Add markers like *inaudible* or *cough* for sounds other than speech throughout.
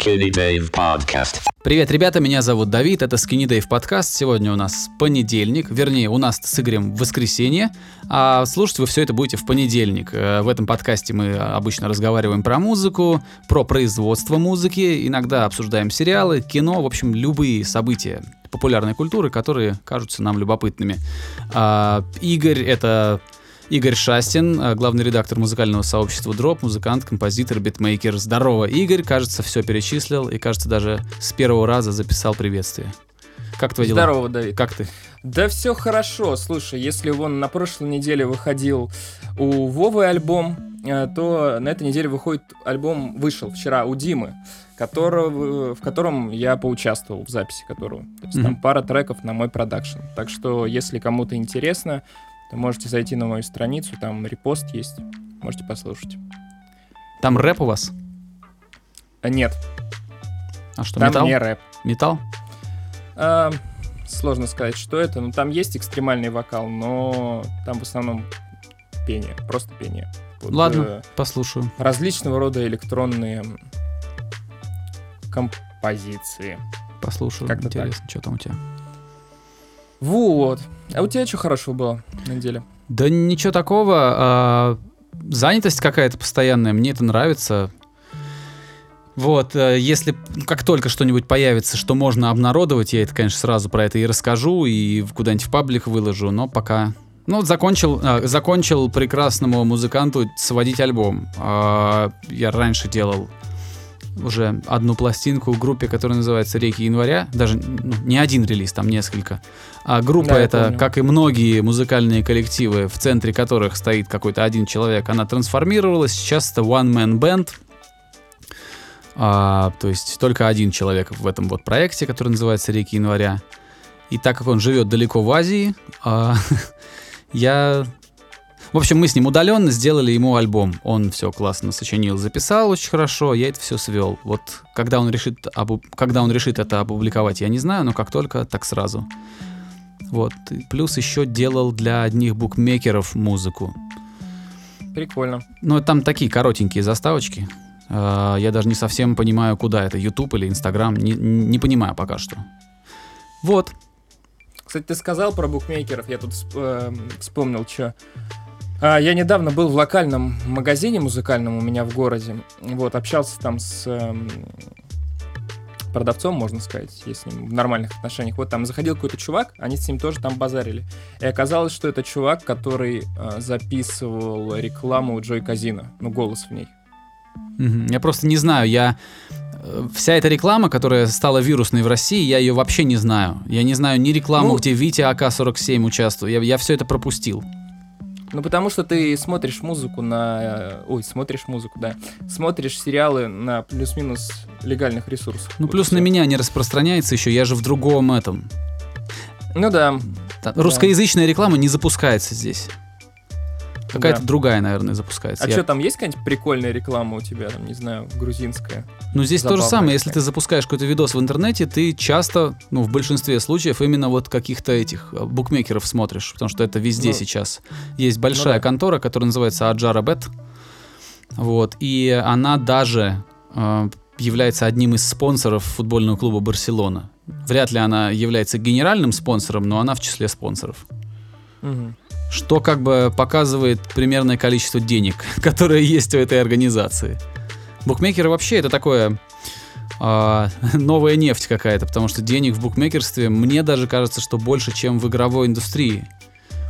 Skinny Dave Podcast. Привет, ребята, меня зовут Давид, это Skinny Dave подкаст. Сегодня у нас понедельник, вернее, у нас с Игорем воскресенье, а слушать вы все это будете в понедельник. Э, В этом подкасте мы обычно разговариваем про музыку, про производство музыки, иногда обсуждаем сериалы, кино, в общем, любые события популярной культуры, которые кажутся нам любопытными. А, Игорь — это Игорь Шастин, э, главный редактор музыкального сообщества Дроп, музыкант, композитор, битмейкер. Здорово, Игорь, кажется, все перечислил и, кажется, даже с первого раза записал приветствие. Как твои дела? Здорово, Давид. Как ты? Да все хорошо. Слушай, если вон на прошлой неделе выходил у Вовы альбом, э, то на этой неделе выходит альбом, вышел вчера у Димы, которого, в котором я поучаствовал в записи которого. То есть там Мгм. пара треков на мой продакшн. Так что, если кому-то интересно, то можете зайти на мою страницу, там репост есть, можете послушать. Там рэп у вас? А, нет, А что, там металл? не рэп. Металл? А, сложно сказать, что это. Ну, там есть экстремальный вокал, но там в основном пение, просто пение. Вот, Ладно, э, послушаю. различного рода электронные композиции. Послушаю. как-то так. Интересно, что там у тебя? Вот. А у тебя что хорошего было на неделе? Да ничего такого. а, занятость какая-то постоянная, мне это нравится. Вот, э, если как только что-нибудь появится, что можно обнародовать, я это, конечно, сразу про это и расскажу, и куда-нибудь в паблик выложу, но пока... Ну, вот закончил, а, закончил прекрасному музыканту сводить альбом. А, я раньше делал уже одну пластинку в группе, которая называется «Реки января». Даже ну, не один релиз, там несколько. А группа Да, это, как и многие музыкальные коллективы, в центре которых стоит какой-то один человек, она трансформировалась. Сейчас это one-man band. А, то есть только один человек в этом вот проекте, который называется «Реки января». И так как он живет далеко в Азии, а, *laughs* я... В общем, мы с ним удаленно сделали ему альбом. Он все классно сочинил, записал очень хорошо, я это все свел. Вот когда он решит, обу- когда он решит это опубликовать, я не знаю, но как только, так сразу. Вот. И Плюс еще делал для одних букмекеров музыку. Прикольно. Ну, там такие коротенькие заставочки. А, Я даже не совсем понимаю, куда это, YouTube или Instagram, не, не понимаю пока что. Вот. Кстати, ты сказал про букмекеров, я тут эм, вспомнил, что. Я недавно был в локальном магазине музыкальном у меня в городе. Вот, общался там с эм, продавцом, можно сказать, я с ним в нормальных отношениях. Вот там заходил какой-то чувак, они с ним тоже там базарили. И оказалось, что это чувак, который э, записывал рекламу Джой Казина, ну, голос в ней. Я просто не знаю, я... э, Вся эта реклама, которая стала вирусной в России, я ее вообще не знаю. Я не знаю ни рекламу, Ну- где Витя АК-47 участвует. Я, я все это пропустил. Ну, потому что ты смотришь музыку на... э, Ой, смотришь музыку, да. Смотришь сериалы на плюс-минус легальных ресурсах. Ну, Вот плюс и на меня не распространяется еще, я же в другом этом. Ну да. Русскоязычная реклама не запускается здесь. Какая-то Да. другая, наверное, запускается. А Я- что, там есть какая-нибудь прикольная реклама у тебя, там, не знаю, грузинская? Ну, здесь то же самое. Если ты запускаешь какой-то видос в интернете, ты часто, ну, в большинстве случаев, именно вот каких-то этих э, букмекеров смотришь, потому что это везде Ну, сейчас. Есть большая да. контора, которая называется Аджара Бет. Вот. И она даже э, является одним из спонсоров футбольного клуба Барселона. Вряд ли она является генеральным спонсором, но она в числе спонсоров. Мгм. Что как бы показывает примерное количество денег, *laughs* которое есть у этой организации. Букмекеры вообще это такое а, *laughs* новая нефть какая-то, потому что денег в букмекерстве мне даже кажется, что больше, чем в игровой индустрии.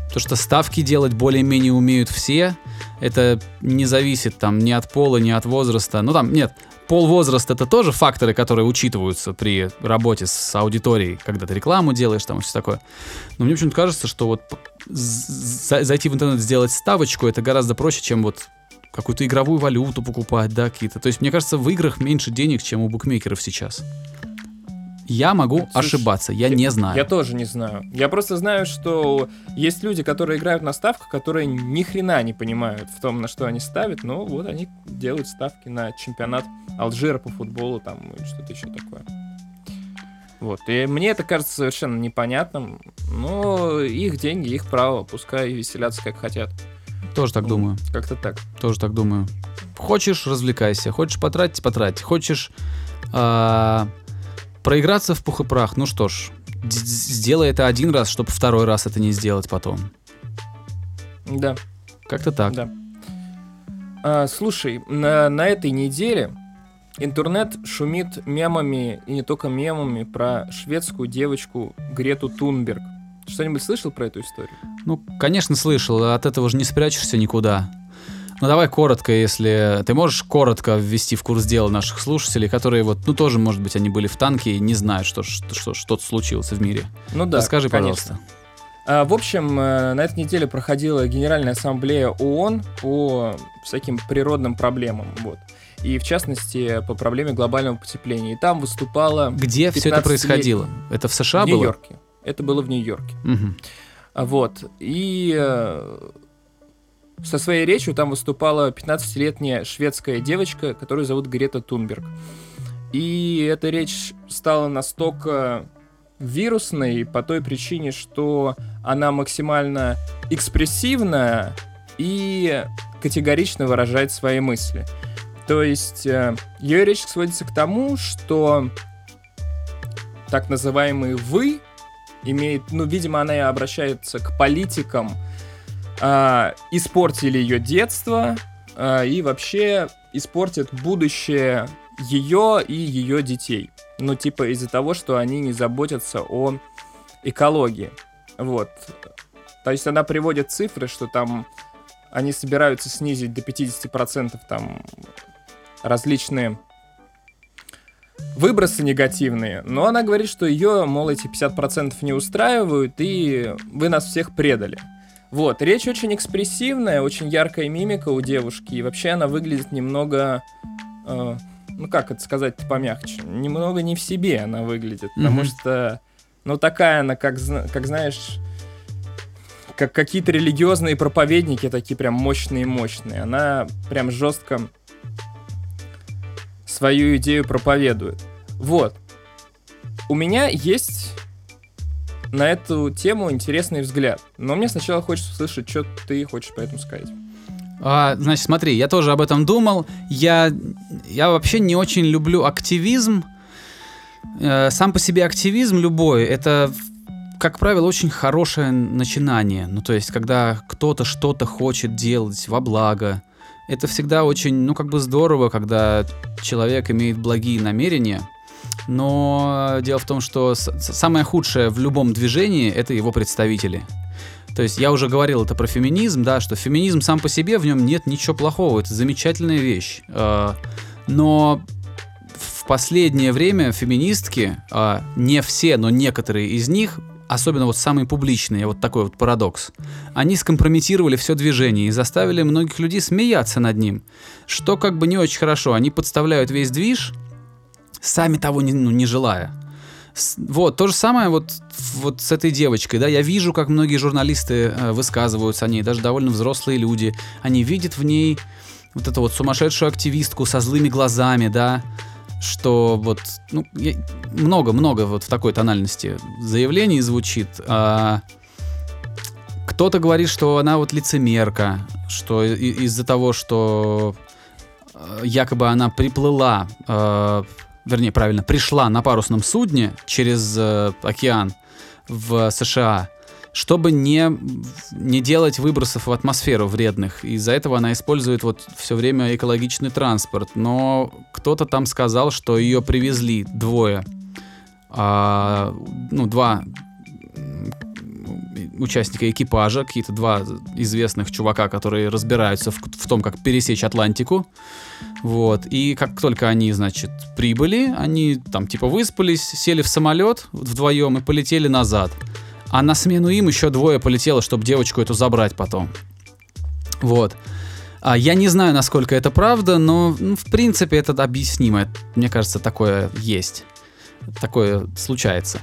Потому что ставки делать более-менее умеют все. Это не зависит там ни от пола, ни от возраста. Ну там, нет, пол, возраст это тоже факторы, которые учитываются при работе с аудиторией, когда ты рекламу делаешь там и все такое. Но мне почему-то кажется, что вот зайти в интернет, сделать ставочку, это гораздо проще, чем вот какую-то игровую валюту покупать, да, какие-то. То есть, мне кажется, в играх меньше денег, чем у букмекеров сейчас. Я могу Слушай, ошибаться, я, не знаю. Я тоже не знаю. Я просто знаю, что есть люди, которые играют на ставках, которые ни хрена не понимают в том, на что они ставят, но вот они делают ставки на чемпионат Алжира по футболу там и что-то еще такое. Вот. И мне это кажется совершенно непонятным, но их деньги, их право, пускай веселятся как хотят. Тоже так Ну, думаю. Как-то так. Тоже так думаю. Хочешь, развлекайся. Хочешь потратить, потрать. Хочешь А, проиграться в пух и прах, ну что ж, сделай это один раз, чтобы второй раз это не сделать потом. Да, Как-то так. да. А, слушай, на, на этой неделе интернет шумит мемами, и не только мемами, про шведскую девочку Грету Тунберг. Что-нибудь слышал про эту историю? Ну, конечно, слышал, от этого же не спрячешься никуда. Ну, давай коротко, если... Ты можешь коротко ввести в курс дела наших слушателей, которые вот, ну, тоже, может быть, они были в танке и не знают, что, что, что что-то случилось в мире. Ну да, Расскажи, конечно. пожалуйста. А, В общем, э, на этой неделе проходила Генеральная ассамблея ООН по всяким природным проблемам, вот. И в частности по проблеме глобального потепления. И там выступала Где все это 15-летний происходило? Это в США в было? Нью-Йорке. Это было в Нью-Йорке. А Вот. И э, со своей речью там выступала 15-летняя шведская девочка, которую зовут Грета Тунберг. И эта речь стала настолько вирусной по той причине, что она максимально экспрессивна и категорично выражает свои мысли. То есть э, ее речь сводится к тому, что так называемые «вы» имеет, ну, видимо, она и обращается к политикам, а, испортили ее детство а, и вообще испортят будущее ее и ее детей. Ну, типа из-за того, что они не заботятся о экологии. Вот. То есть она приводит цифры, что там они собираются снизить до 50% там различные выбросы негативные, но она говорит, что ее, мол, эти 50% не устраивают, и вы нас всех предали. Вот, речь очень экспрессивная, очень яркая мимика у девушки, и вообще она выглядит немного, э, ну как это сказать помягче, немного не в себе она выглядит, потому Мгм. что, ну такая она, как, как знаешь, как какие-то религиозные проповедники, такие прям мощные-мощные. Она прям жестко свою идею проповедует. Вот. У меня есть на эту тему интересный взгляд. Но мне сначала хочется услышать, что ты хочешь по этому сказать. А, значит, смотри, я тоже об этом думал. Я, я вообще не очень люблю активизм. Э, сам по себе активизм любой, это, как правило, очень хорошее начинание. Ну, то есть, когда кто-то что-то хочет делать во благо. Это всегда очень, ну, как бы здорово, когда человек имеет благие намерения. Но дело в том, что самое худшее в любом движении — это его представители. То есть я уже говорил это про феминизм, да, что феминизм сам по себе, в нем нет ничего плохого, это замечательная вещь. Э, Но в последнее время феминистки, а, не все, но некоторые из них, особенно вот самые публичные, вот такой вот парадокс, они скомпрометировали все движение и заставили многих людей смеяться над ним, что как бы не очень хорошо. Они подставляют весь движ, сами того не, ну, не желая. Вот, то же самое вот, вот с этой девочкой, да, я вижу, как многие журналисты э, высказываются о ней, даже довольно взрослые люди, они видят в ней вот эту вот сумасшедшую активистку со злыми глазами, да, что вот, ну, много-много вот в такой тональности заявлений звучит. а кто-то говорит, что она вот лицемерка, что из-за того, что э, якобы она приплыла, э, вернее, правильно, пришла на парусном судне через э, океан в США, чтобы не, не делать выбросов в атмосферу вредных. Из-за этого она использует вот все время экологичный транспорт. Но кто-то там сказал, что ее привезли двое, а, ну, два участника экипажа, какие-то два известных чувака, которые разбираются в, в том, как пересечь Атлантику. Вот. И как только они, значит, прибыли, они там типа выспались, сели в самолет вдвоем и полетели назад. А на смену им еще двое полетело, чтобы девочку эту забрать потом. Вот. А я не знаю, насколько это правда, но ну, в принципе это объяснимо. Мне кажется, такое есть. Такое случается.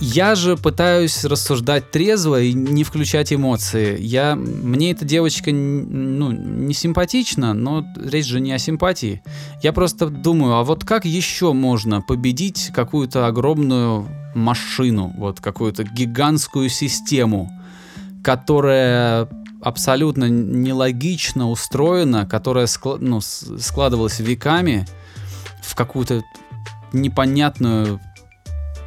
Я же пытаюсь рассуждать трезво и не включать эмоции. Я, мне эта девочка ну, не симпатична, но речь же не о симпатии. Я просто думаю, а вот как еще можно победить какую-то огромную машину, вот какую-то гигантскую систему, которая абсолютно нелогично устроена, которая скла- ну, складывалась веками, в какую-то непонятную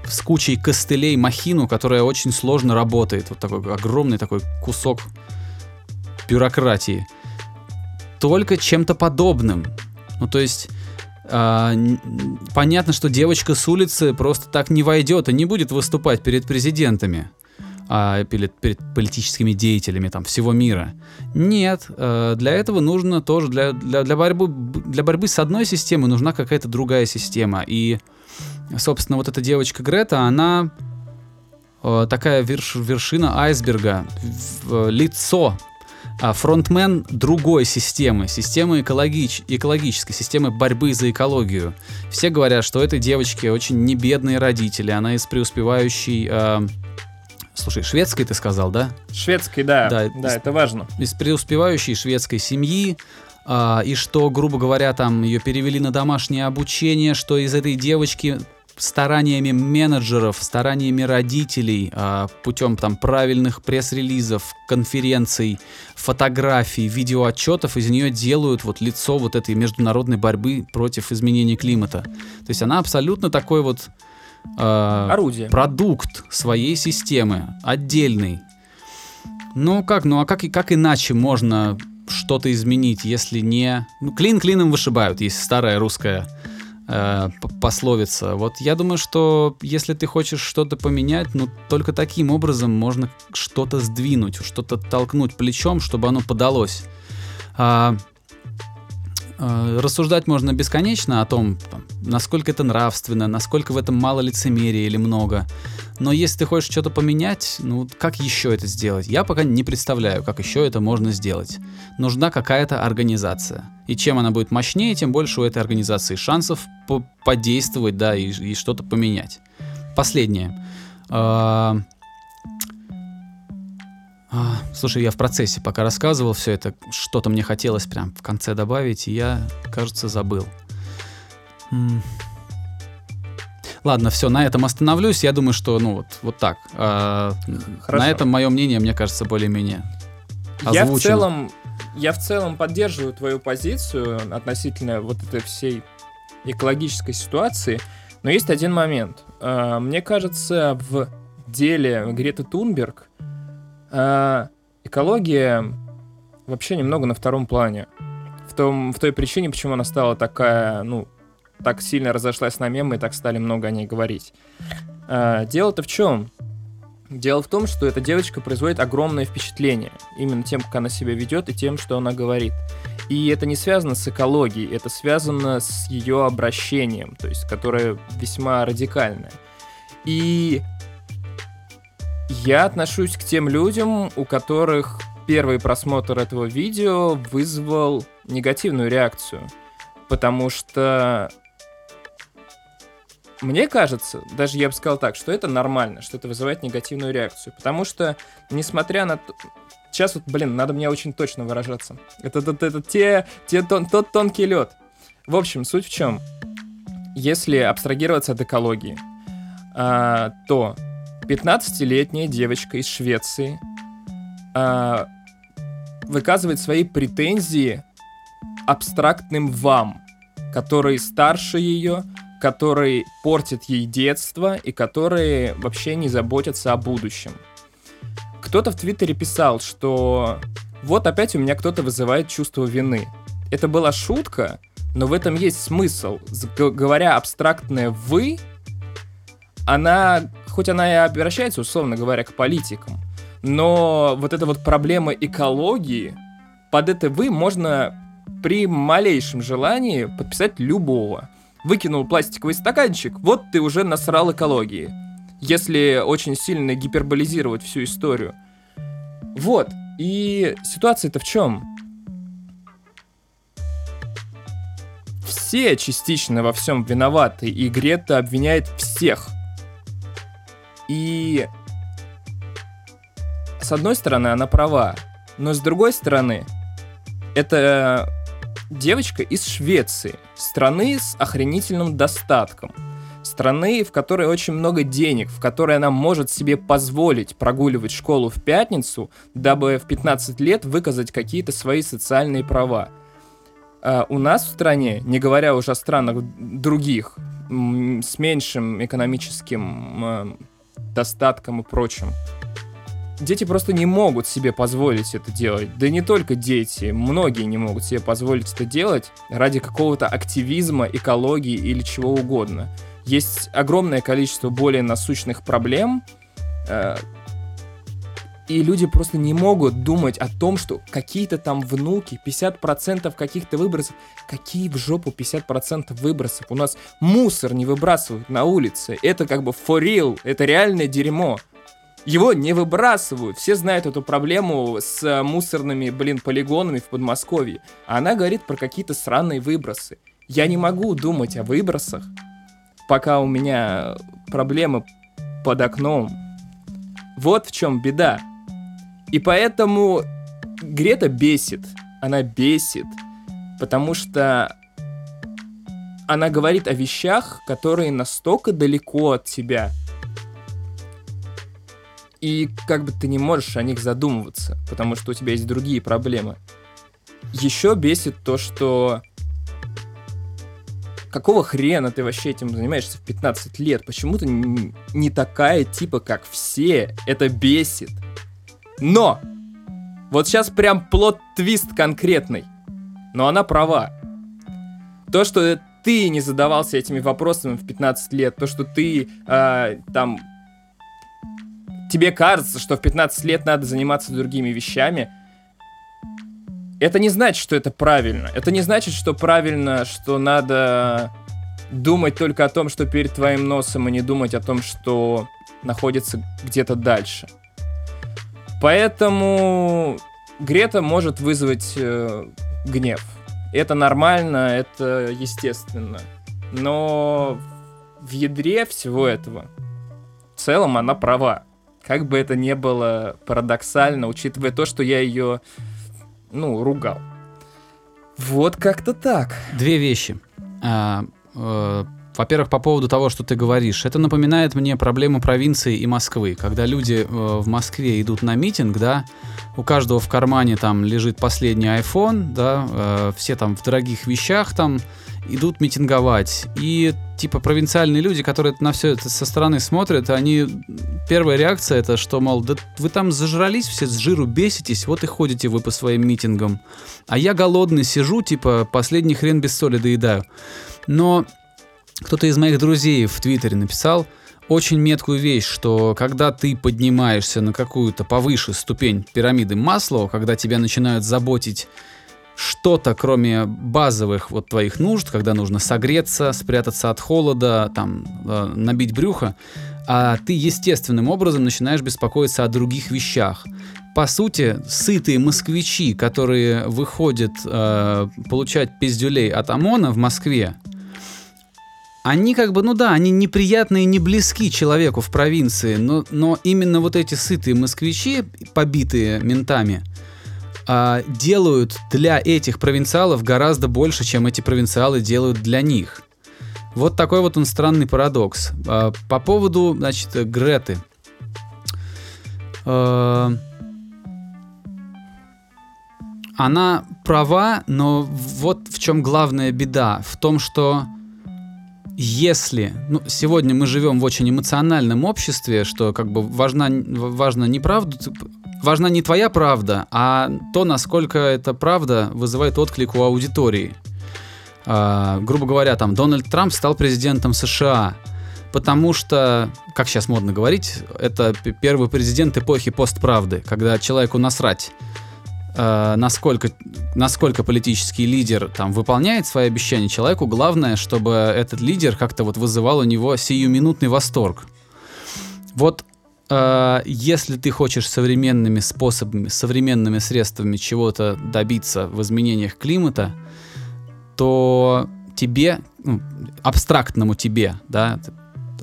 с кучей костылей махину, которая очень сложно работает. Вот такой огромный такой кусок бюрократии. Только чем-то подобным. Ну, то есть, а, понятно, что девочка с улицы просто так не войдет и не будет выступать перед президентами, а, перед, перед политическими деятелями там всего мира. Нет, э, для этого нужно тоже, для, для, для, борьбы, для борьбы с одной системой нужна какая-то другая система. И, собственно, вот эта девочка Грета, она э, такая верш- вершина айсберга, в- лицо а, фронтмен другой системы, системы экологич, экологической, системы борьбы за экологию. Все говорят, что этой девочке очень небедные родители, она из преуспевающей... э, слушай, шведской ты сказал, да? Шведский, да. Да, Да, из- это важно. из преуспевающей шведской семьи, а, и что, грубо говоря, там ее перевели на домашнее обучение, что из этой девочки стараниями менеджеров, стараниями родителей, а, путем там правильных пресс-релизов, конференций, фотографий, видеоотчетов из нее делают вот лицо вот этой международной борьбы против изменения климата. То есть она абсолютно такой вот а, Орудие. продукт своей системы, отдельный. Ну как, ну а как, и- как иначе можно что-то изменить, если не... Ну, клин клином вышибают, есть старая русская э, пословица. Вот я думаю, что если ты хочешь что-то поменять, ну только таким образом можно что-то сдвинуть, что-то толкнуть плечом, чтобы оно подалось. А, рассуждать можно бесконечно о том, насколько это нравственно, насколько в этом мало лицемерия или много. Но если ты хочешь что-то поменять, ну как еще это сделать? Я пока не представляю, как еще это можно сделать. Нужна какая-то организация. И чем она будет мощнее, тем больше у этой организации шансов по- подействовать, да, и, и что-то поменять. Последнее. А, а, Слушай, я в процессе пока рассказывал все это, что-то мне хотелось прям в конце добавить, и я, кажется, забыл. М. Ладно, все, на этом остановлюсь. Я думаю, что, ну, вот, вот так. А, Хорошо. на этом мое мнение, мне кажется, более-менее Я в целом, я в целом поддерживаю твою позицию относительно вот этой всей экологической ситуации, но есть один момент. А, Мне кажется, в деле Греты Тунберг экология вообще немного на втором плане. В, том, в той причине, почему она стала такая, ну, так сильно разошлась на мемы и так стали много о ней говорить. А, Дело-то в чем? Дело в том, что эта девочка производит огромное впечатление. Именно тем, как она себя ведет и тем, что она говорит. И это не связано с экологией, это связано с ее обращением, то есть, которое весьма радикальное. И я отношусь к тем людям, у которых первый просмотр этого видео вызвал негативную реакцию. Потому что мне кажется, даже я бы сказал так, что это нормально, что это вызывает негативную реакцию. Потому что, несмотря на... то- Сейчас вот, блин, надо мне очень точно выражаться. Это, это, это те, те тон- тот тонкий лед. В общем, суть в чем? Если абстрагироваться от экологии, а, то 15-летняя девочка из Швеции а, выказывает свои претензии абстрактным вам, который старше ее, который портит ей детство и которые вообще не заботятся о будущем. Кто-то в Твиттере писал, что вот опять у меня кто-то вызывает чувство вины. Это была шутка, но в этом есть смысл. Говоря абстрактное «вы», она, хоть она и обращается, условно говоря, к политикам, но вот эта вот проблема экологии, под это «вы» можно при малейшем желании подписать любого. Выкинул пластиковый стаканчик, вот ты уже насрал экологии. Если очень сильно гиперболизировать всю историю. Вот. И ситуация-то в чем? Все частично во всем виноваты, и Грета обвиняет всех. И с одной стороны, она права, но с другой стороны, это девочка из Швеции, страны с охренительным достатком, страны, в которой очень много денег, в которой она может себе позволить прогуливать школу в пятницу, дабы в 15 лет выказать какие-то свои социальные права. А у нас в стране, не говоря уже о странах других, с меньшим экономическим э, достатком и прочим, дети просто не могут себе позволить это делать. Да не только дети, многие не могут себе позволить это делать ради какого-то активизма, экологии или чего угодно. Есть огромное количество более насущных проблем, э, и люди просто не могут думать о том, что какие-то там внуки, 50% каких-то выбросов, какие в жопу 50% выбросов? У нас мусор не выбрасывают на улице. Это как бы for real, это реальное дерьмо. Его не выбрасывают. Все знают эту проблему с э, мусорными, блин, полигонами в Подмосковье. А она говорит про какие-то сраные выбросы. Я не могу думать о выбросах, пока у меня проблемы под окном. Вот в чем беда. И поэтому Грета бесит. Она бесит. Потому что она говорит о вещах, которые настолько далеко от тебя. И как бы ты не можешь о них задумываться, потому что у тебя есть другие проблемы. Еще бесит то, что какого хрена ты вообще этим занимаешься в 15 лет? Почему ты не такая типа, как все? Это бесит. Но! Вот сейчас прям плод-твист конкретный. Но она права. То, что ты не задавался этими вопросами в 15 лет, то, что ты э, там... Тебе кажется, что в 15 лет надо заниматься другими вещами, это не значит, что это правильно. Это не значит, что правильно, что надо думать только о том, что перед твоим носом, и не думать о том, что находится где-то дальше. Поэтому Грета может вызвать э, гнев. Это нормально, это естественно. Но в ядре всего этого в целом она права. Как бы это ни было парадоксально, учитывая то, что я ее, ну, ругал. Вот как-то так. Две вещи. А, э, во-первых, по поводу того, что ты говоришь, это напоминает мне проблему провинции и Москвы. Когда люди э, в Москве идут на митинг, да, у каждого в кармане там лежит последний iPhone, да, э, все там в дорогих вещах там идут митинговать. И типа провинциальные люди, которые на все это со стороны смотрят, они первая реакция это, что мол, да вы там зажрались все с жиру беситесь, вот и ходите вы по своим митингам, а я голодный сижу, типа последний хрен без соли доедаю. Но кто-то из моих друзей в Твиттере написал очень меткую вещь, что когда ты поднимаешься на какую-то повыше ступень пирамиды Маслоу, когда тебя начинают заботить что-то, кроме базовых вот твоих нужд, когда нужно согреться, спрятаться от холода, там, э, набить брюхо, а ты естественным образом начинаешь беспокоиться о других вещах. По сути, сытые москвичи, которые выходят э, получать пиздюлей от ОМОНа в Москве, они как бы, ну да, они неприятные, не близки человеку в провинции, но, но именно вот эти сытые москвичи, побитые ментами, а, делают для этих провинциалов гораздо больше, чем эти провинциалы делают для них. Вот такой вот он странный парадокс. А, по поводу, значит, Греты. А, она права, но вот в чем главная беда. В том, что если, ну, сегодня мы живем в очень эмоциональном обществе, что как бы важна, важно не правда, важна не твоя правда, а то, насколько эта правда вызывает отклик у аудитории. А, грубо говоря, там Дональд Трамп стал президентом США, потому что, как сейчас модно говорить, это первый президент эпохи постправды, когда человеку насрать э, насколько, насколько политический лидер там выполняет свои обещания человеку, главное, чтобы этот лидер как-то вот вызывал у него сиюминутный восторг. Вот э, если ты хочешь современными способами, современными средствами чего-то добиться в изменениях климата, то тебе, ну, абстрактному тебе, да,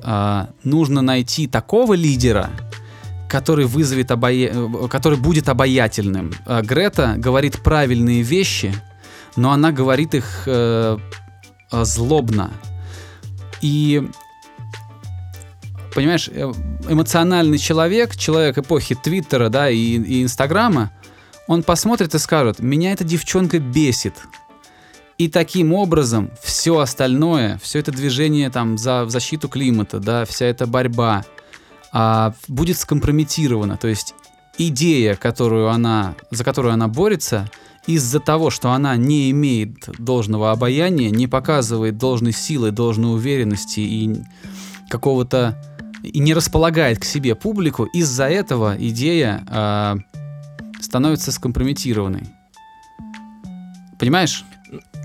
э, нужно найти такого лидера, который вызовет обая... который будет обаятельным. А Грета говорит правильные вещи, но она говорит их э, э злобно. И понимаешь, э, эмоциональный человек, человек эпохи Твиттера, да, и, и Инстаграма, он посмотрит и скажет, меня эта девчонка бесит. И таким образом все остальное, все это движение там за защиту климата, да, вся эта борьба а, будет скомпрометирована. То есть идея, которую она, за которую она борется, из-за того, что она не имеет должного обаяния, не показывает должной силы, должной уверенности и какого-то и не располагает к себе публику, из-за этого идея э, становится скомпрометированной. Понимаешь?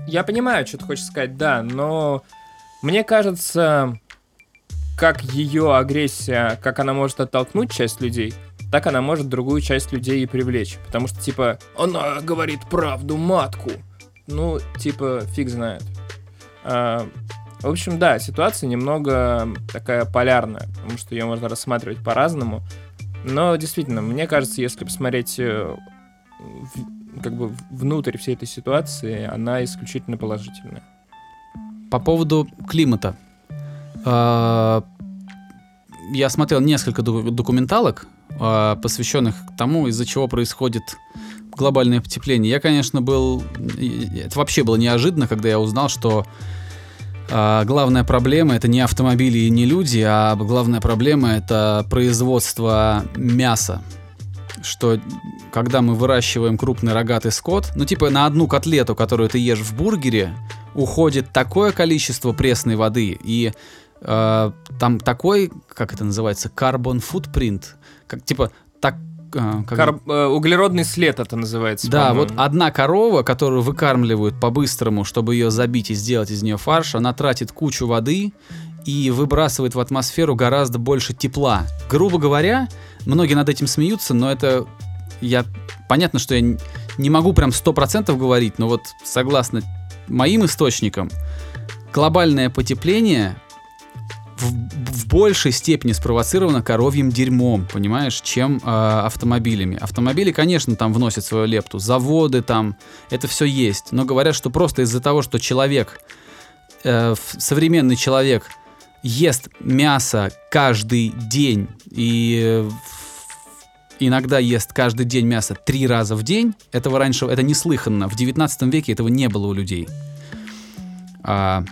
Я понимаю, что ты хочешь сказать, да, но мне кажется, как ее агрессия, как она может оттолкнуть часть людей, так она может другую часть людей и привлечь. Потому что, типа, она говорит правду матку. Ну, типа, фиг знает. А, в общем, да, ситуация немного такая полярная, потому что ее можно рассматривать по-разному. Но действительно, мне кажется, если посмотреть э, как бы внутрь всей этой ситуации, она исключительно положительная. По поводу климата. А, я смотрел несколько документалок, а, посвященных тому, из-за чего происходит глобальное потепление. Я, конечно, был... Это вообще было неожиданно, когда я узнал, что а, главная проблема это не автомобили и не люди, а главная проблема это производство мяса. Что когда мы выращиваем крупный рогатый скот, ну типа на одну котлету, которую ты ешь в бургере, уходит такое количество пресной воды и э, там такой, как это называется, carbon footprint, как типа так а, как... Кар... Э, углеродный след это называется. Да, вот одна корова, которую выкармливают по-быстрому, чтобы ее забить и сделать из нее фарш, она тратит кучу воды и выбрасывает в атмосферу гораздо больше тепла. Грубо говоря, многие над этим смеются, но это я понятно, что я не могу прям сто процентов говорить, но вот согласно моим источникам, глобальное потепление в, в большей степени спровоцировано коровьим дерьмом, понимаешь, чем э, автомобилями. Автомобили, конечно, там вносят свою лепту, заводы там, это все есть, но говорят, что просто из-за того, что человек, э, современный человек ест мясо каждый день и иногда ест каждый день мясо три раза в день, этого раньше, это неслыханно, в 19 веке этого не было у людей. А,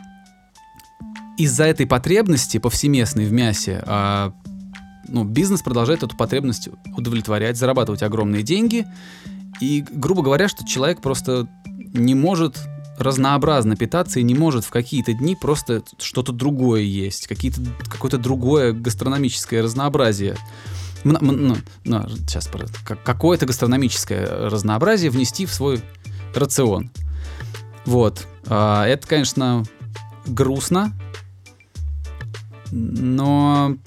из-за этой потребности повсеместной в мясе а, ну, бизнес продолжает эту потребность удовлетворять, зарабатывать огромные деньги. И, грубо говоря, что человек просто не может разнообразно питаться и не может в какие-то дни просто что-то другое есть, какие-то, какое-то другое гастрономическое разнообразие. Ну, ну, сейчас, какое-то гастрономическое разнообразие внести в свой рацион. Вот. А, это, конечно, грустно, но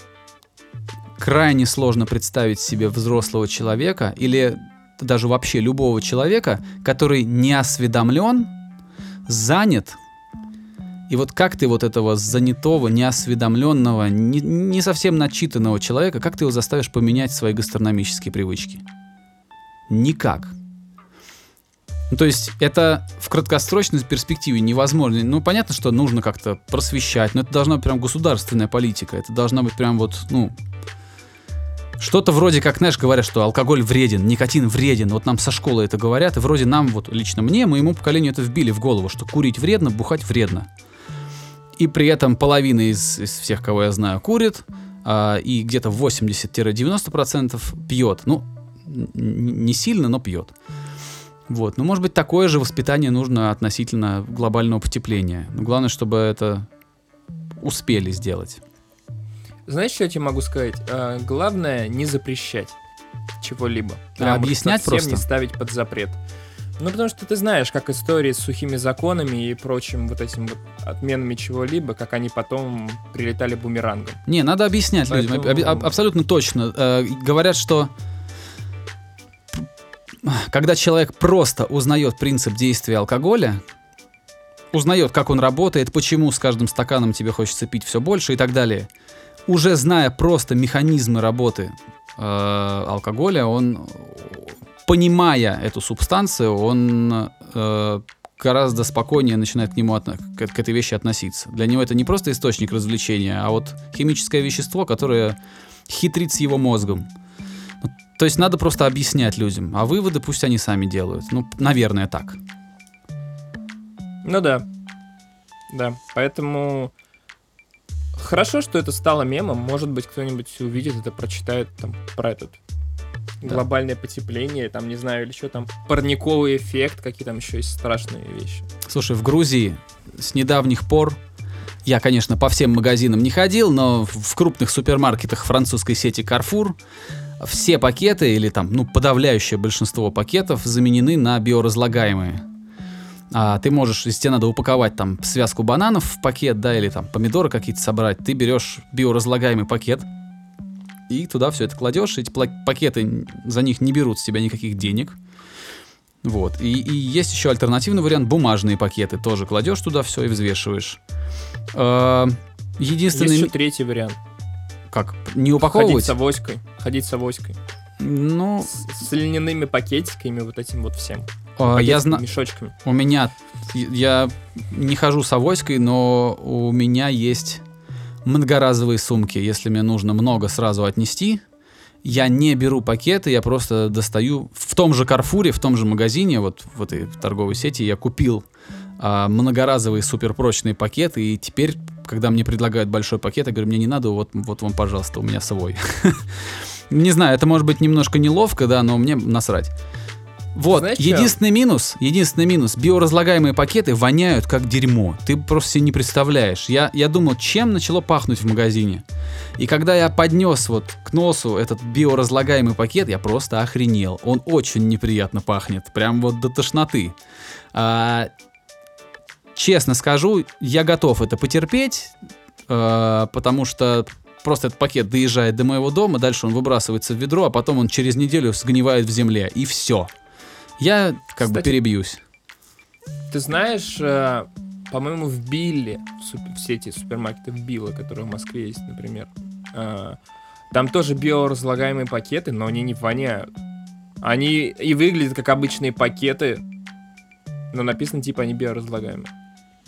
крайне сложно представить себе взрослого человека или даже вообще любого человека, который не осведомлен, занят. И вот как ты вот этого занятого, неосведомленного, не, не совсем начитанного человека, как ты его заставишь поменять свои гастрономические привычки? Никак. Ну, то есть это в краткосрочной перспективе невозможно. Ну, понятно, что нужно как-то просвещать, но это должна быть прям государственная политика. Это должна быть прям вот, ну, что-то вроде как, знаешь, говорят, что алкоголь вреден, никотин вреден. Вот нам со школы это говорят, и вроде нам, вот лично мне, моему поколению это вбили в голову, что курить вредно, бухать вредно. И при этом половина из, из всех, кого я знаю, курит, а, и где-то 80-90% пьет. Ну, не сильно, но пьет. Вот. Ну, может быть, такое же воспитание нужно относительно глобального потепления. Но главное, чтобы это успели сделать. Знаешь, что я тебе могу сказать? А, главное не запрещать чего-либо. А объяснять совсем просто? не ставить под запрет. Ну, потому что ты знаешь, как истории с сухими законами и прочим вот этим вот отменами чего-либо, как они потом прилетали бумерангом. Не, надо объяснять Поэтому... людям. Об, об, абсолютно точно. Э, говорят, что когда человек просто узнает принцип действия алкоголя, узнает, как он работает, почему с каждым стаканом тебе хочется пить все больше и так далее, уже зная просто механизмы работы э, алкоголя, он, понимая эту субстанцию, он э, гораздо спокойнее начинает к нему к, к этой вещи относиться. Для него это не просто источник развлечения, а вот химическое вещество, которое хитрит с его мозгом. То есть надо просто объяснять людям, а выводы пусть они сами делают. Ну, наверное, так. Ну да. Да, поэтому хорошо, что это стало мемом. Может быть, кто-нибудь увидит это, прочитает там про этот Да. глобальное потепление, там, не знаю, или что там, парниковый эффект, какие там еще есть страшные вещи. Слушай, в Грузии с недавних пор я, конечно, по всем магазинам не ходил, но в- крупных супермаркетах французской сети Carrefour все пакеты, или там, ну, подавляющее большинство пакетов заменены на биоразлагаемые. А, ты можешь, если тебе надо упаковать там связку бананов в пакет, да, или там помидоры какие-то собрать, ты берешь биоразлагаемый пакет и туда все это кладешь. Эти пакеты, за них не берут с тебя никаких денег. Вот. И, и есть еще альтернативный вариант бумажные пакеты. Тоже кладешь туда все и взвешиваешь. Э, Единственный... Есть еще третий вариант. Как? Не Ходить упаковывать? с авоськой. Ходить с авоськой. Ну, С, с льняными пакетиками, вот этим вот всем. а, я знаю... Мешочками. У меня... Я не хожу с авоськой, но у меня есть многоразовые сумки. Если мне нужно много сразу отнести, я не беру пакеты, я просто достаю в том же Карфуре, в том же магазине, вот в этой торговой сети я купил а, многоразовые суперпрочные пакеты, и теперь, когда мне предлагают большой пакет, я говорю, мне не надо, вот, вот вам, пожалуйста, у меня свой. *laughs* Не знаю, это может быть немножко неловко, да, но мне насрать. Вот, Знаешь единственный минус, единственный минус, биоразлагаемые пакеты воняют как дерьмо. Ты просто себе не представляешь. Я, я думал, чем начало пахнуть в магазине. И когда я поднес вот к носу этот биоразлагаемый пакет, я просто охренел. Он очень неприятно пахнет, прям вот до тошноты. А, честно скажу, я готов это потерпеть, э, потому что просто этот пакет доезжает до моего дома, дальше он выбрасывается в ведро, а потом он через неделю сгнивает в земле, и все. Я как бы Кстати, перебьюсь. Ты знаешь, э, по-моему, в Билле, в, суп- в сети супермаркетов Билла, которая в Москве есть, например, э, там тоже биоразлагаемые пакеты, но они не воняют. Они и выглядят как обычные пакеты, но написано типа они биоразлагаемые.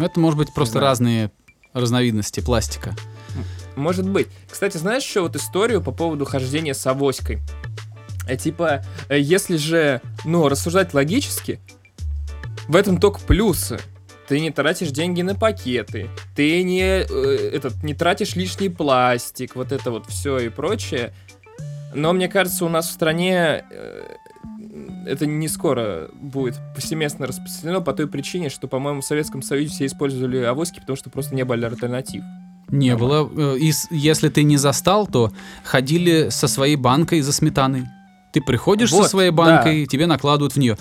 Ну, Это может быть просто разные разновидности пластика. Может быть. Кстати, знаешь еще вот историю по поводу хождения с авоськой? Э, Типа, э, если же, ну, рассуждать логически, в этом только плюсы. Ты не тратишь деньги на пакеты, ты не, э, этот, не тратишь лишний пластик, вот это вот все и прочее. Но мне кажется, у нас в стране э, это не скоро будет повсеместно распространено по той причине, что, по-моему, в Советском Союзе все использовали авоськи, потому что просто не было альтернатив. Не было. э, И если ты не застал, то ходили со своей банкой за сметаной. Ты приходишь со Вот, своей да. банкой, тебе накладывают в нее.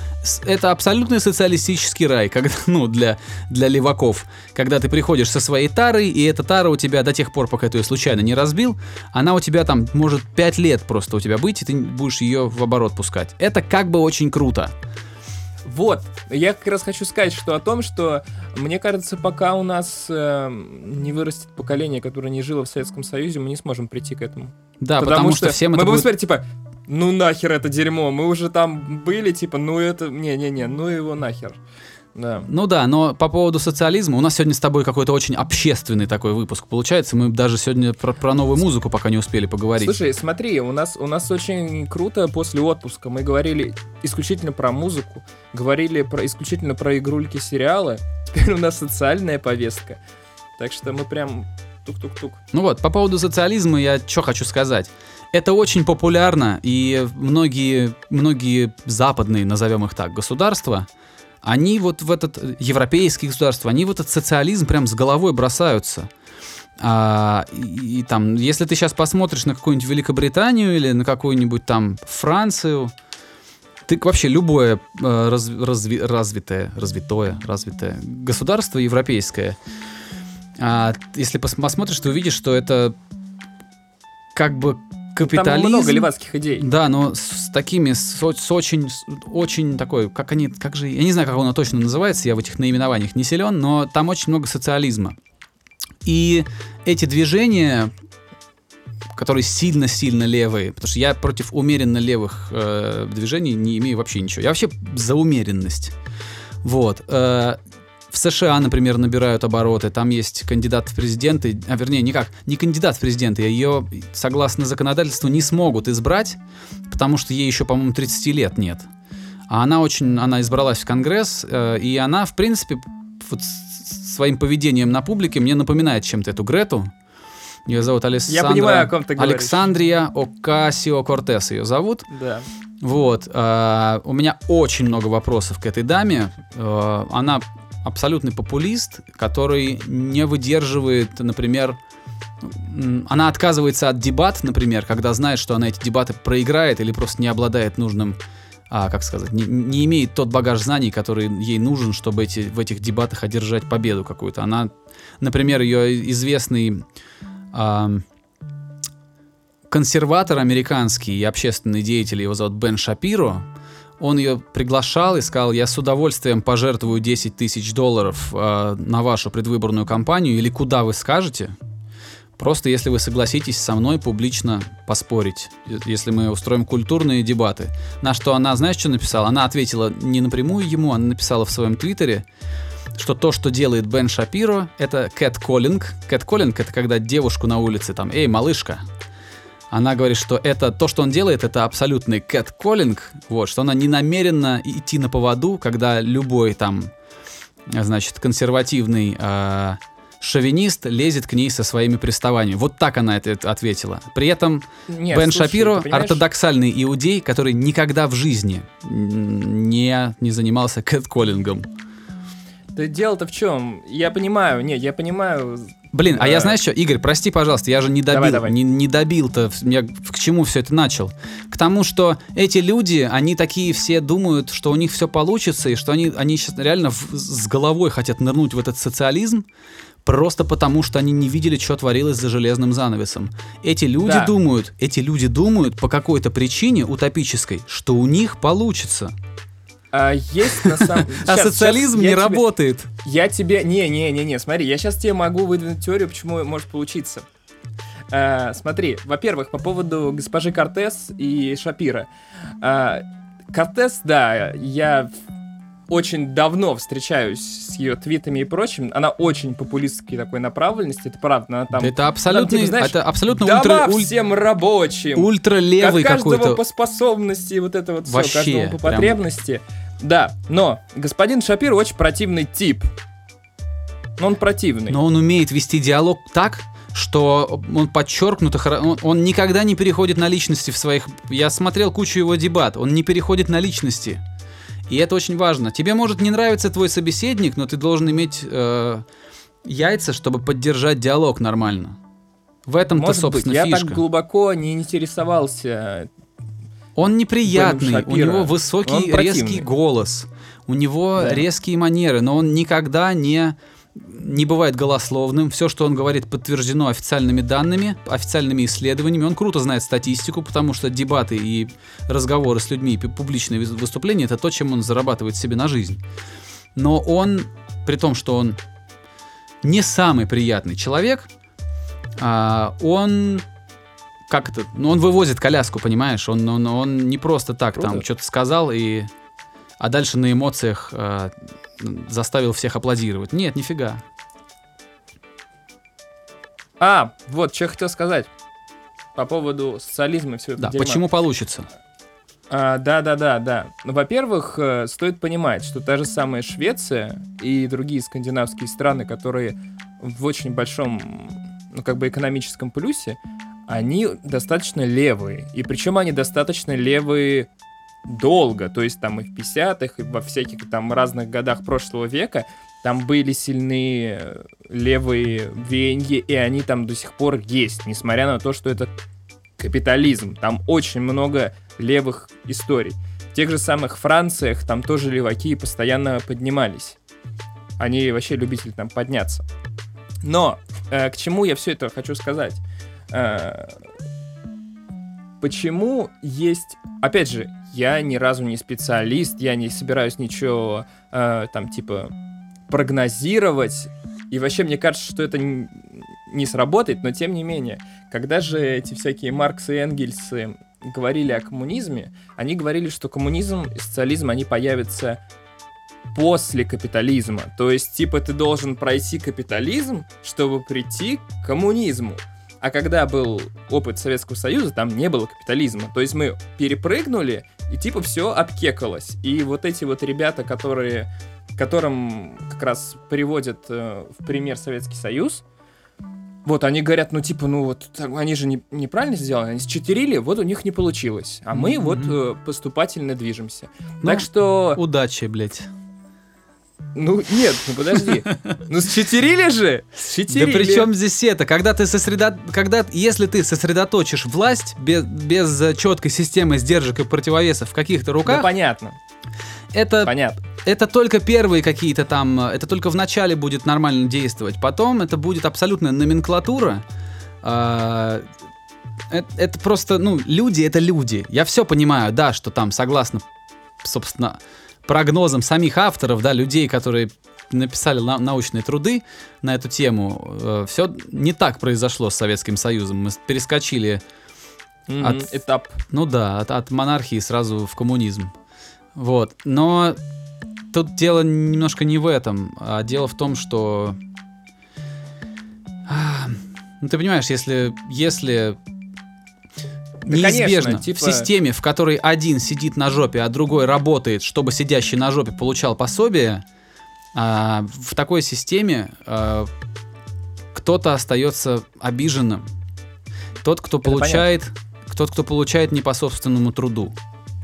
Это абсолютный социалистический рай, когда, *laughs* ну, для, для леваков. Когда ты приходишь со своей тарой, и эта тара у тебя до тех пор, пока ты ее случайно не разбил, она у тебя там может 5 лет просто у тебя быть, и ты будешь ее в оборот пускать. Это как бы очень круто. Вот, я как раз хочу сказать, что о том, что мне кажется, пока у нас э, не вырастет поколение, которое не жило в Советском Союзе, мы не сможем прийти к этому. Да, потому, что, всем мы это будем будет... смотреть, типа, ну нахер это дерьмо, мы уже там были, типа, ну это, не-не-не, ну его нахер. Да. Ну да, но по поводу социализма, у нас сегодня с тобой какой-то очень общественный такой выпуск получается. Мы даже сегодня про, про новую музыку пока не успели поговорить. Слушай, смотри, у нас, у нас очень круто после отпуска. Мы говорили исключительно про музыку, говорили про, исключительно про игрульки сериалы. *laughs* Теперь у нас социальная повестка. Так что мы прям тук-тук-тук. Ну вот, по поводу социализма я что хочу сказать. Это очень популярно, и многие, многие западные, назовем их так, государства, они вот в этот, европейские государства, они в этот социализм прям с головой бросаются. А, и, и там, если ты сейчас посмотришь на какую-нибудь Великобританию или на какую-нибудь там Францию, ты вообще любое э, раз- разви- развитое, развитое, развитое государство европейское, а, если пос- посмотришь, ты увидишь, что это как бы капитализм. Там много левацких идей. Да, но с такими, с, с очень, с очень такой, как они, как же, я не знаю, как оно точно называется, я в этих наименованиях не силен, но там очень много социализма. И эти движения, которые сильно-сильно левые, потому что я против умеренно левых э, движений не имею вообще ничего. Я вообще за умеренность. Вот. э, в США, например, набирают обороты, там есть кандидат в президенты, а вернее, никак, не кандидат в президенты, ее, согласно законодательству, не смогут избрать, потому что ей еще, по-моему, 30 лет нет. А она очень, она избралась в Конгресс, э, и она, в принципе, вот своим поведением на публике мне напоминает чем-то эту Грету. Ее зовут Александра... Я понимаю, о ком ты говоришь. Александрия Окасио Кортес ее зовут. Да. Вот. а, у меня очень много вопросов к этой даме. Э, она абсолютный популист, который не выдерживает, например, она отказывается от дебат, например, когда знает, что она эти дебаты проиграет или просто не обладает нужным, а, как сказать, не, не имеет тот багаж знаний, который ей нужен, чтобы эти, в этих дебатах одержать победу какую-то. Она, например, ее известный ам, консерватор американский и общественный деятель, его зовут Бен Шапиро, он ее приглашал и сказал, я с удовольствием пожертвую 10 тысяч долларов э, на вашу предвыборную кампанию или куда вы скажете, просто если вы согласитесь со мной публично поспорить, е- если мы устроим культурные дебаты. На что она, знаешь, что написала? Она ответила не напрямую ему, она написала в своем твиттере, что то, что делает Бен Шапиро, это кэт-коллинг. Кэт-коллинг — это когда девушку на улице там, эй, малышка, она говорит, что это то, что он делает, это абсолютный кэт-коллинг, вот, что она не намерена идти на поводу, когда любой там, значит, консервативный э, шовинист лезет к ней со своими приставаниями. Вот так она это ответила. При этом Нет, Бен слушай, Шапиро ортодоксальный иудей, который никогда в жизни не, не занимался кэт-коллингом. Да дело-то в чем? Я понимаю, нет, я понимаю. Блин, а я знаешь что, Игорь, прости, пожалуйста, я же не добил, Давай, давай. не, не добил-то, я к чему все это начал? К тому, что эти люди, они такие все думают, что у них все получится, и что они, они сейчас реально в- с головой хотят нырнуть в этот социализм, просто потому, что они не видели, что творилось за железным занавесом. Эти люди Да. думают, эти люди думают по какой-то причине утопической, что у них получится. А есть на самом *laughs* А Щас, социализм не работает. Я тебе... Не-не-не-не, смотри, я сейчас тебе могу выдвинуть теорию, почему может получиться. А, смотри, во-первых, по поводу госпожи Кортес и Шапира. А, Кортес, да, я очень давно встречаюсь с ее твитами и прочим. Она очень популистской такой направленности, это правда. Она там... это абсолютно, типа, знаешь, это абсолютно Дома ультра, уль- всем рабочим. ультралевый От каждого какой-то. по способности, вот это вот все, Вообще, каждому по прям. потребности. Да, но господин Шапир очень противный тип. Но он противный. Но он умеет вести диалог так, что он подчеркнуто он, он никогда не переходит на личности в своих. Я смотрел кучу его дебат, он не переходит на личности. И это очень важно. Тебе может не нравиться твой собеседник, но ты должен иметь э, яйца, чтобы поддержать диалог нормально. В этом-то, Может быть, собственно, я фишка. так глубоко не интересовался. Он неприятный, у него высокий, резкий голос, у него Да. резкие манеры, но он никогда не не бывает голословным. Все, что он говорит, подтверждено официальными данными, официальными исследованиями. Он круто знает статистику, потому что дебаты и разговоры с людьми, и публичные выс- выступления это то, чем он зарабатывает себе на жизнь. Но он, при том, что он не самый приятный человек, а, он как это? Ну, он вывозит коляску, понимаешь? Он, он, он не просто так там Круто. что-то сказал и. А дальше на эмоциях а, заставил всех аплодировать. Нет, нифига. А, вот, что я хотел сказать. По поводу социализма и все это Да, дерьма. почему получится? А, да, да, да, да. Ну, во-первых, э, стоит понимать, что та же самая Швеция и другие скандинавские страны, которые в очень большом, ну, как бы экономическом плюсе, они достаточно левые. И причем они достаточно левые долго. То есть там и в 50-х, и во всяких там разных годах прошлого века там были сильные э, левые веяния, и они там до сих пор есть, несмотря на то, что это капитализм. Там очень много левых историй. В тех же самых Франциях там тоже леваки постоянно поднимались. Они вообще любители там подняться. Но э, к чему я все это хочу сказать? Э, почему есть... Опять же, я ни разу не специалист, я не собираюсь ничего э, там типа прогнозировать. И вообще мне кажется, что это не сработает, но тем не менее, когда же эти всякие Марксы и Энгельсы говорили о коммунизме, они говорили, что коммунизм и социализм, они появятся после капитализма. То есть, типа, ты должен пройти капитализм, чтобы прийти к коммунизму. А когда был опыт Советского Союза, там не было капитализма. То есть мы перепрыгнули, и типа все обкекалось. И вот эти вот ребята, которые которым как раз приводят э, в пример Советский Союз. Вот, они говорят, ну, типа, ну, вот, они же не, неправильно сделали, они счетерили, вот у них не получилось. А мы Мгм. вот э, поступательно движемся. Ну, так что, Удачи, блядь. Ну, нет, ну, подожди. Ну, счетерили же! Да Счетерили. при чем здесь это? Когда ты сосредо... когда, если ты сосредоточишь власть без, без э, четкой системы сдержек и противовесов в каких-то Да руках, понятно, это, понятно. это только первые какие-то там, э, это только в начале будет нормально действовать. Потом это будет абсолютная номенклатура. А, это, это просто, ну, люди это люди. Я все понимаю, да, что там согласно, собственно, прогнозам самих авторов, да, людей, которые написали на- научные труды на эту тему, все не так произошло с Советским Союзом. Мы перескочили, Мгм, От- Этап. ну да, от, от монархии сразу в коммунизм. Вот. Но тут дело немножко не в этом, а дело в том, что... А, Ну, ты понимаешь, если, если неизбежно конечно, типа- в системе, в которой один сидит на жопе, а другой работает, чтобы сидящий на жопе получал пособие, а, в такой системе а, кто-то остается обиженным. Тот, кто Это получает, тот, кто получает не по собственному труду.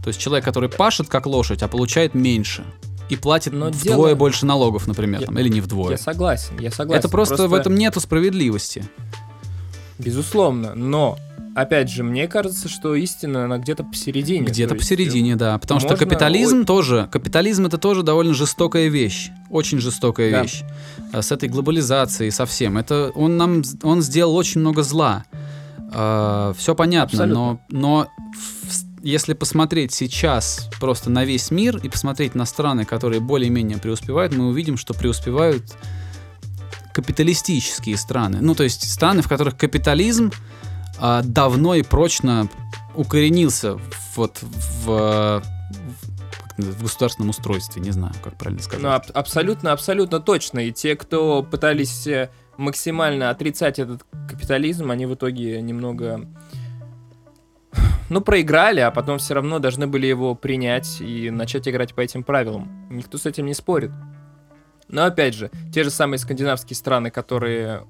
То есть человек, который пашет как лошадь, а получает меньше. И платит Но вдвое дело- больше налогов, например, Я- там, или не вдвое. Я согласен, я согласен. Это просто, в этом нету справедливости. Безусловно, но, опять же, мне кажется, что истина, она где-то посередине. Где-то есть, посередине, да. Потому что можно- капитализм тоже, капитализм это тоже довольно жестокая вещь. Очень жестокая Да. вещь. А С этой глобализацией совсем. Это он нам, он сделал очень много зла. все понятно, но, но в- если посмотреть сейчас просто на весь мир и посмотреть на страны, которые более-менее преуспевают, мы увидим, что преуспевают капиталистические страны. Ну, то есть страны, в которых капитализм а, давно и прочно укоренился вот в, в- в государственном устройстве, не знаю, как правильно сказать. Ну, аб- абсолютно, абсолютно точно. И те, кто пытались э, максимально отрицать этот капитализм, они в итоге немного, ну, проиграли, а потом все равно должны были его принять и начать играть по этим правилам. Никто с этим не спорит. Но опять же, те же самые скандинавские страны, которые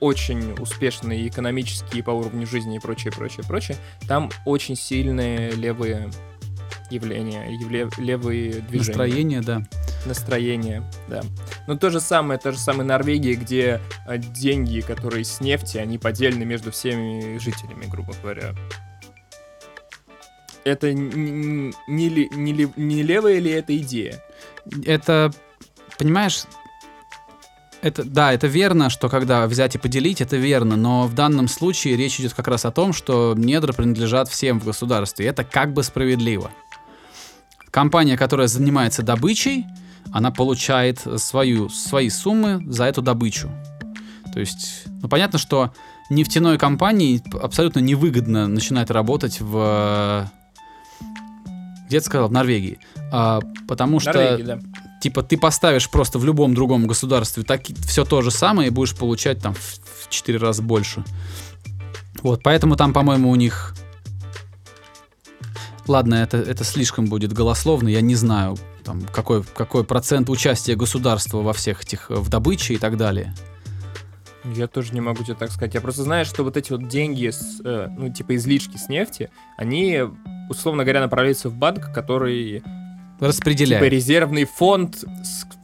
очень успешны и экономически, и по уровню жизни, и прочее, прочее, прочее, там очень сильные левые явления, явле- левые движения Настроение, да. настроение, да. Но то же самое, то же самое Норвегия, где э, деньги, которые с нефти, они поделены между всеми жителями, грубо говоря. Это не, не, ли- не левая ли эта идея? Это, понимаешь, это, да, это верно, что когда взять и поделить, это верно, но в данном случае речь идет как раз о том, что недра принадлежат всем в государстве. Это как бы справедливо. Компания, которая занимается добычей, она получает свою, свои суммы за эту добычу. То есть, ну понятно, что нефтяной компании абсолютно невыгодно начинать работать в... Где ты сказал? В Норвегии. А, потому что Норвегия, да. Типа ты поставишь просто в любом другом государстве так, все то же самое и будешь получать там в, в 4 раза больше. Вот, поэтому там, по-моему, у них... Ладно, это, это слишком будет голословно, я не знаю, там, какой, какой процент участия государства во всех этих, э, в добыче и так далее. Я тоже не могу тебе так сказать. Я просто знаю, что вот эти вот деньги, с, э, ну, типа излишки с нефти, они, условно говоря, направляются в банк, который Распределяет. типа резервный фонд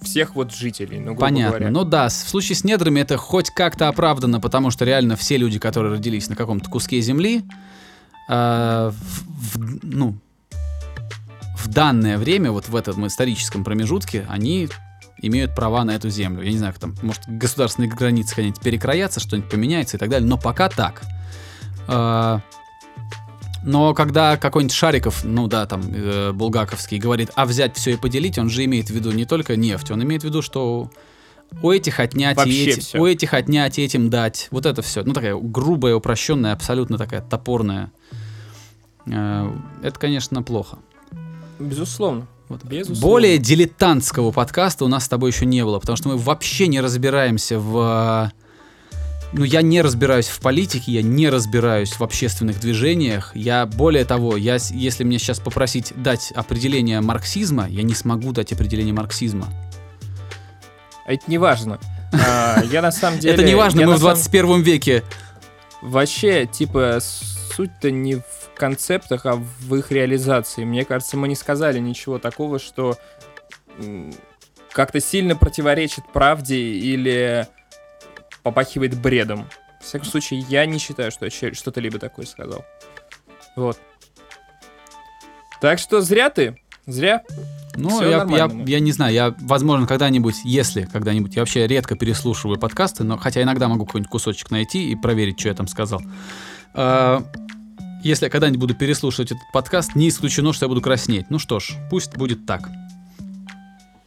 всех вот жителей, ну, грубо Понятно. говоря. Ну да, в случае с недрами это хоть как-то оправдано, потому что реально все люди, которые родились на каком-то куске земли, э, в, в- ну, в данное время, вот в этом историческом промежутке, они имеют права на эту землю. Я не знаю, как там, может, государственные границы когда-нибудь перекроятся, что-нибудь поменяется и так далее, но пока так. Э, но когда какой-нибудь Шариков, ну да, там, э, Булгаковский, говорит, а взять все и поделить, он же имеет в виду не только нефть, он имеет в виду, что у этих отнять и эти- у этих отнять и этим дать. Вот это все. Ну, такая грубая, упрощенная, абсолютно такая топорная. Э, Это, конечно, плохо. Безусловно. Вот. Безусловно. Более дилетантского подкаста у нас с тобой еще не было, потому что мы вообще не разбираемся в... Ну, я не разбираюсь в политике, я не разбираюсь в общественных движениях. Я, более того, я, если мне сейчас попросить дать определение марксизма, я не смогу дать определение марксизма. Это не важно. А, я на самом *laughs* деле... Это не важно, мы в самом- 21 веке. Вообще, типа, суть-то не в концептах, а в их реализации. Мне кажется, мы не сказали ничего такого, что как-то сильно противоречит правде или попахивает бредом. В всяком случае, я не считаю, что я что-то либо такое сказал. Вот. Так что зря ты. Зря. Ну, я, я, я не знаю, я, возможно, когда-нибудь, если когда-нибудь, я вообще редко переслушиваю подкасты, но хотя иногда могу какой-нибудь кусочек найти и проверить, что я там сказал. А, если я когда-нибудь буду переслушивать этот подкаст, не исключено, что я буду краснеть. Ну что ж, пусть будет так.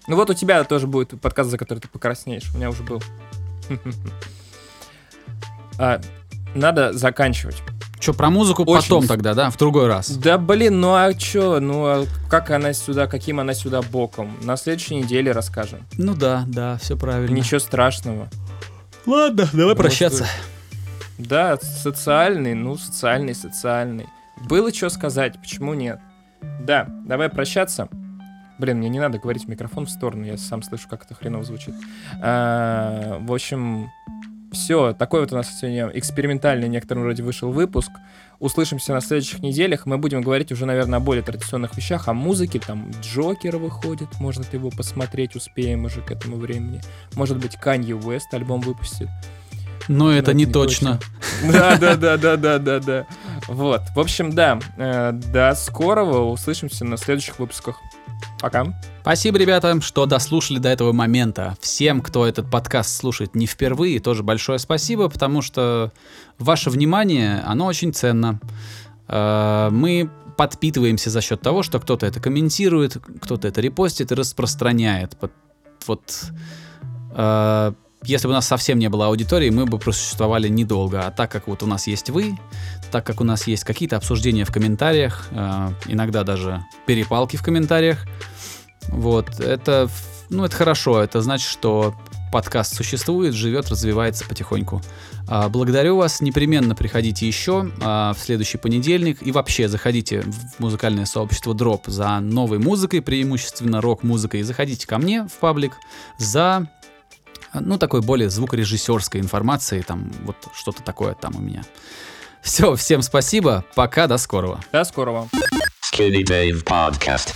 Ну вот у тебя тоже будет подкаст, за который ты покраснеешь. У меня уже был. А, Надо заканчивать. Что, про музыку Очень потом тогда, да, в другой раз. Да блин, ну а чё, ну а как она сюда, каким она сюда боком? На следующей неделе расскажем. Ну да, да, все правильно. Ничего страшного. Ладно, давай прощаться. Да, социальный, ну социальный, социальный. Было что сказать, почему нет? Да, давай прощаться. Блин, мне не надо говорить в микрофон в сторону, я сам слышу, как это хреново звучит. А, в общем, все, такой вот у нас сегодня экспериментальный в некотором роде вышел выпуск. Услышимся на следующих неделях. Мы будем говорить уже, наверное, о более традиционных вещах, о музыке. Там Джокер выходит, можно его посмотреть, успеем уже к этому времени. Может быть, Канье Уэст альбом выпустит. Но это Ну, не не точно. Да, да, да, да, да, да, да. Вот. В общем, да. э, До скорого. Услышимся на следующих выпусках. Пока. Спасибо, ребята, что дослушали до этого момента. Всем, кто этот подкаст слушает не впервые, тоже большое спасибо, потому что ваше внимание, оно очень ценно. Э, Мы подпитываемся за счет того, что кто-то это комментирует, кто-то это репостит и распространяет. Вот- э, если бы у нас совсем не было аудитории, мы бы просуществовали недолго. А так как вот у нас есть вы, так как у нас есть какие-то обсуждения в комментариях, э, иногда даже перепалки в комментариях, вот, это, ну, это хорошо, это значит, что подкаст существует, живет, развивается потихоньку. А, Благодарю вас, непременно приходите еще а, в следующий понедельник и вообще заходите в музыкальное сообщество Drop за новой музыкой, преимущественно рок-музыкой, и заходите ко мне в паблик за ну, такой более звукорежиссерской информацией, там вот что-то такое там у меня. Все, всем спасибо, пока, до скорого. До скорого. Skinny Dave Podcast.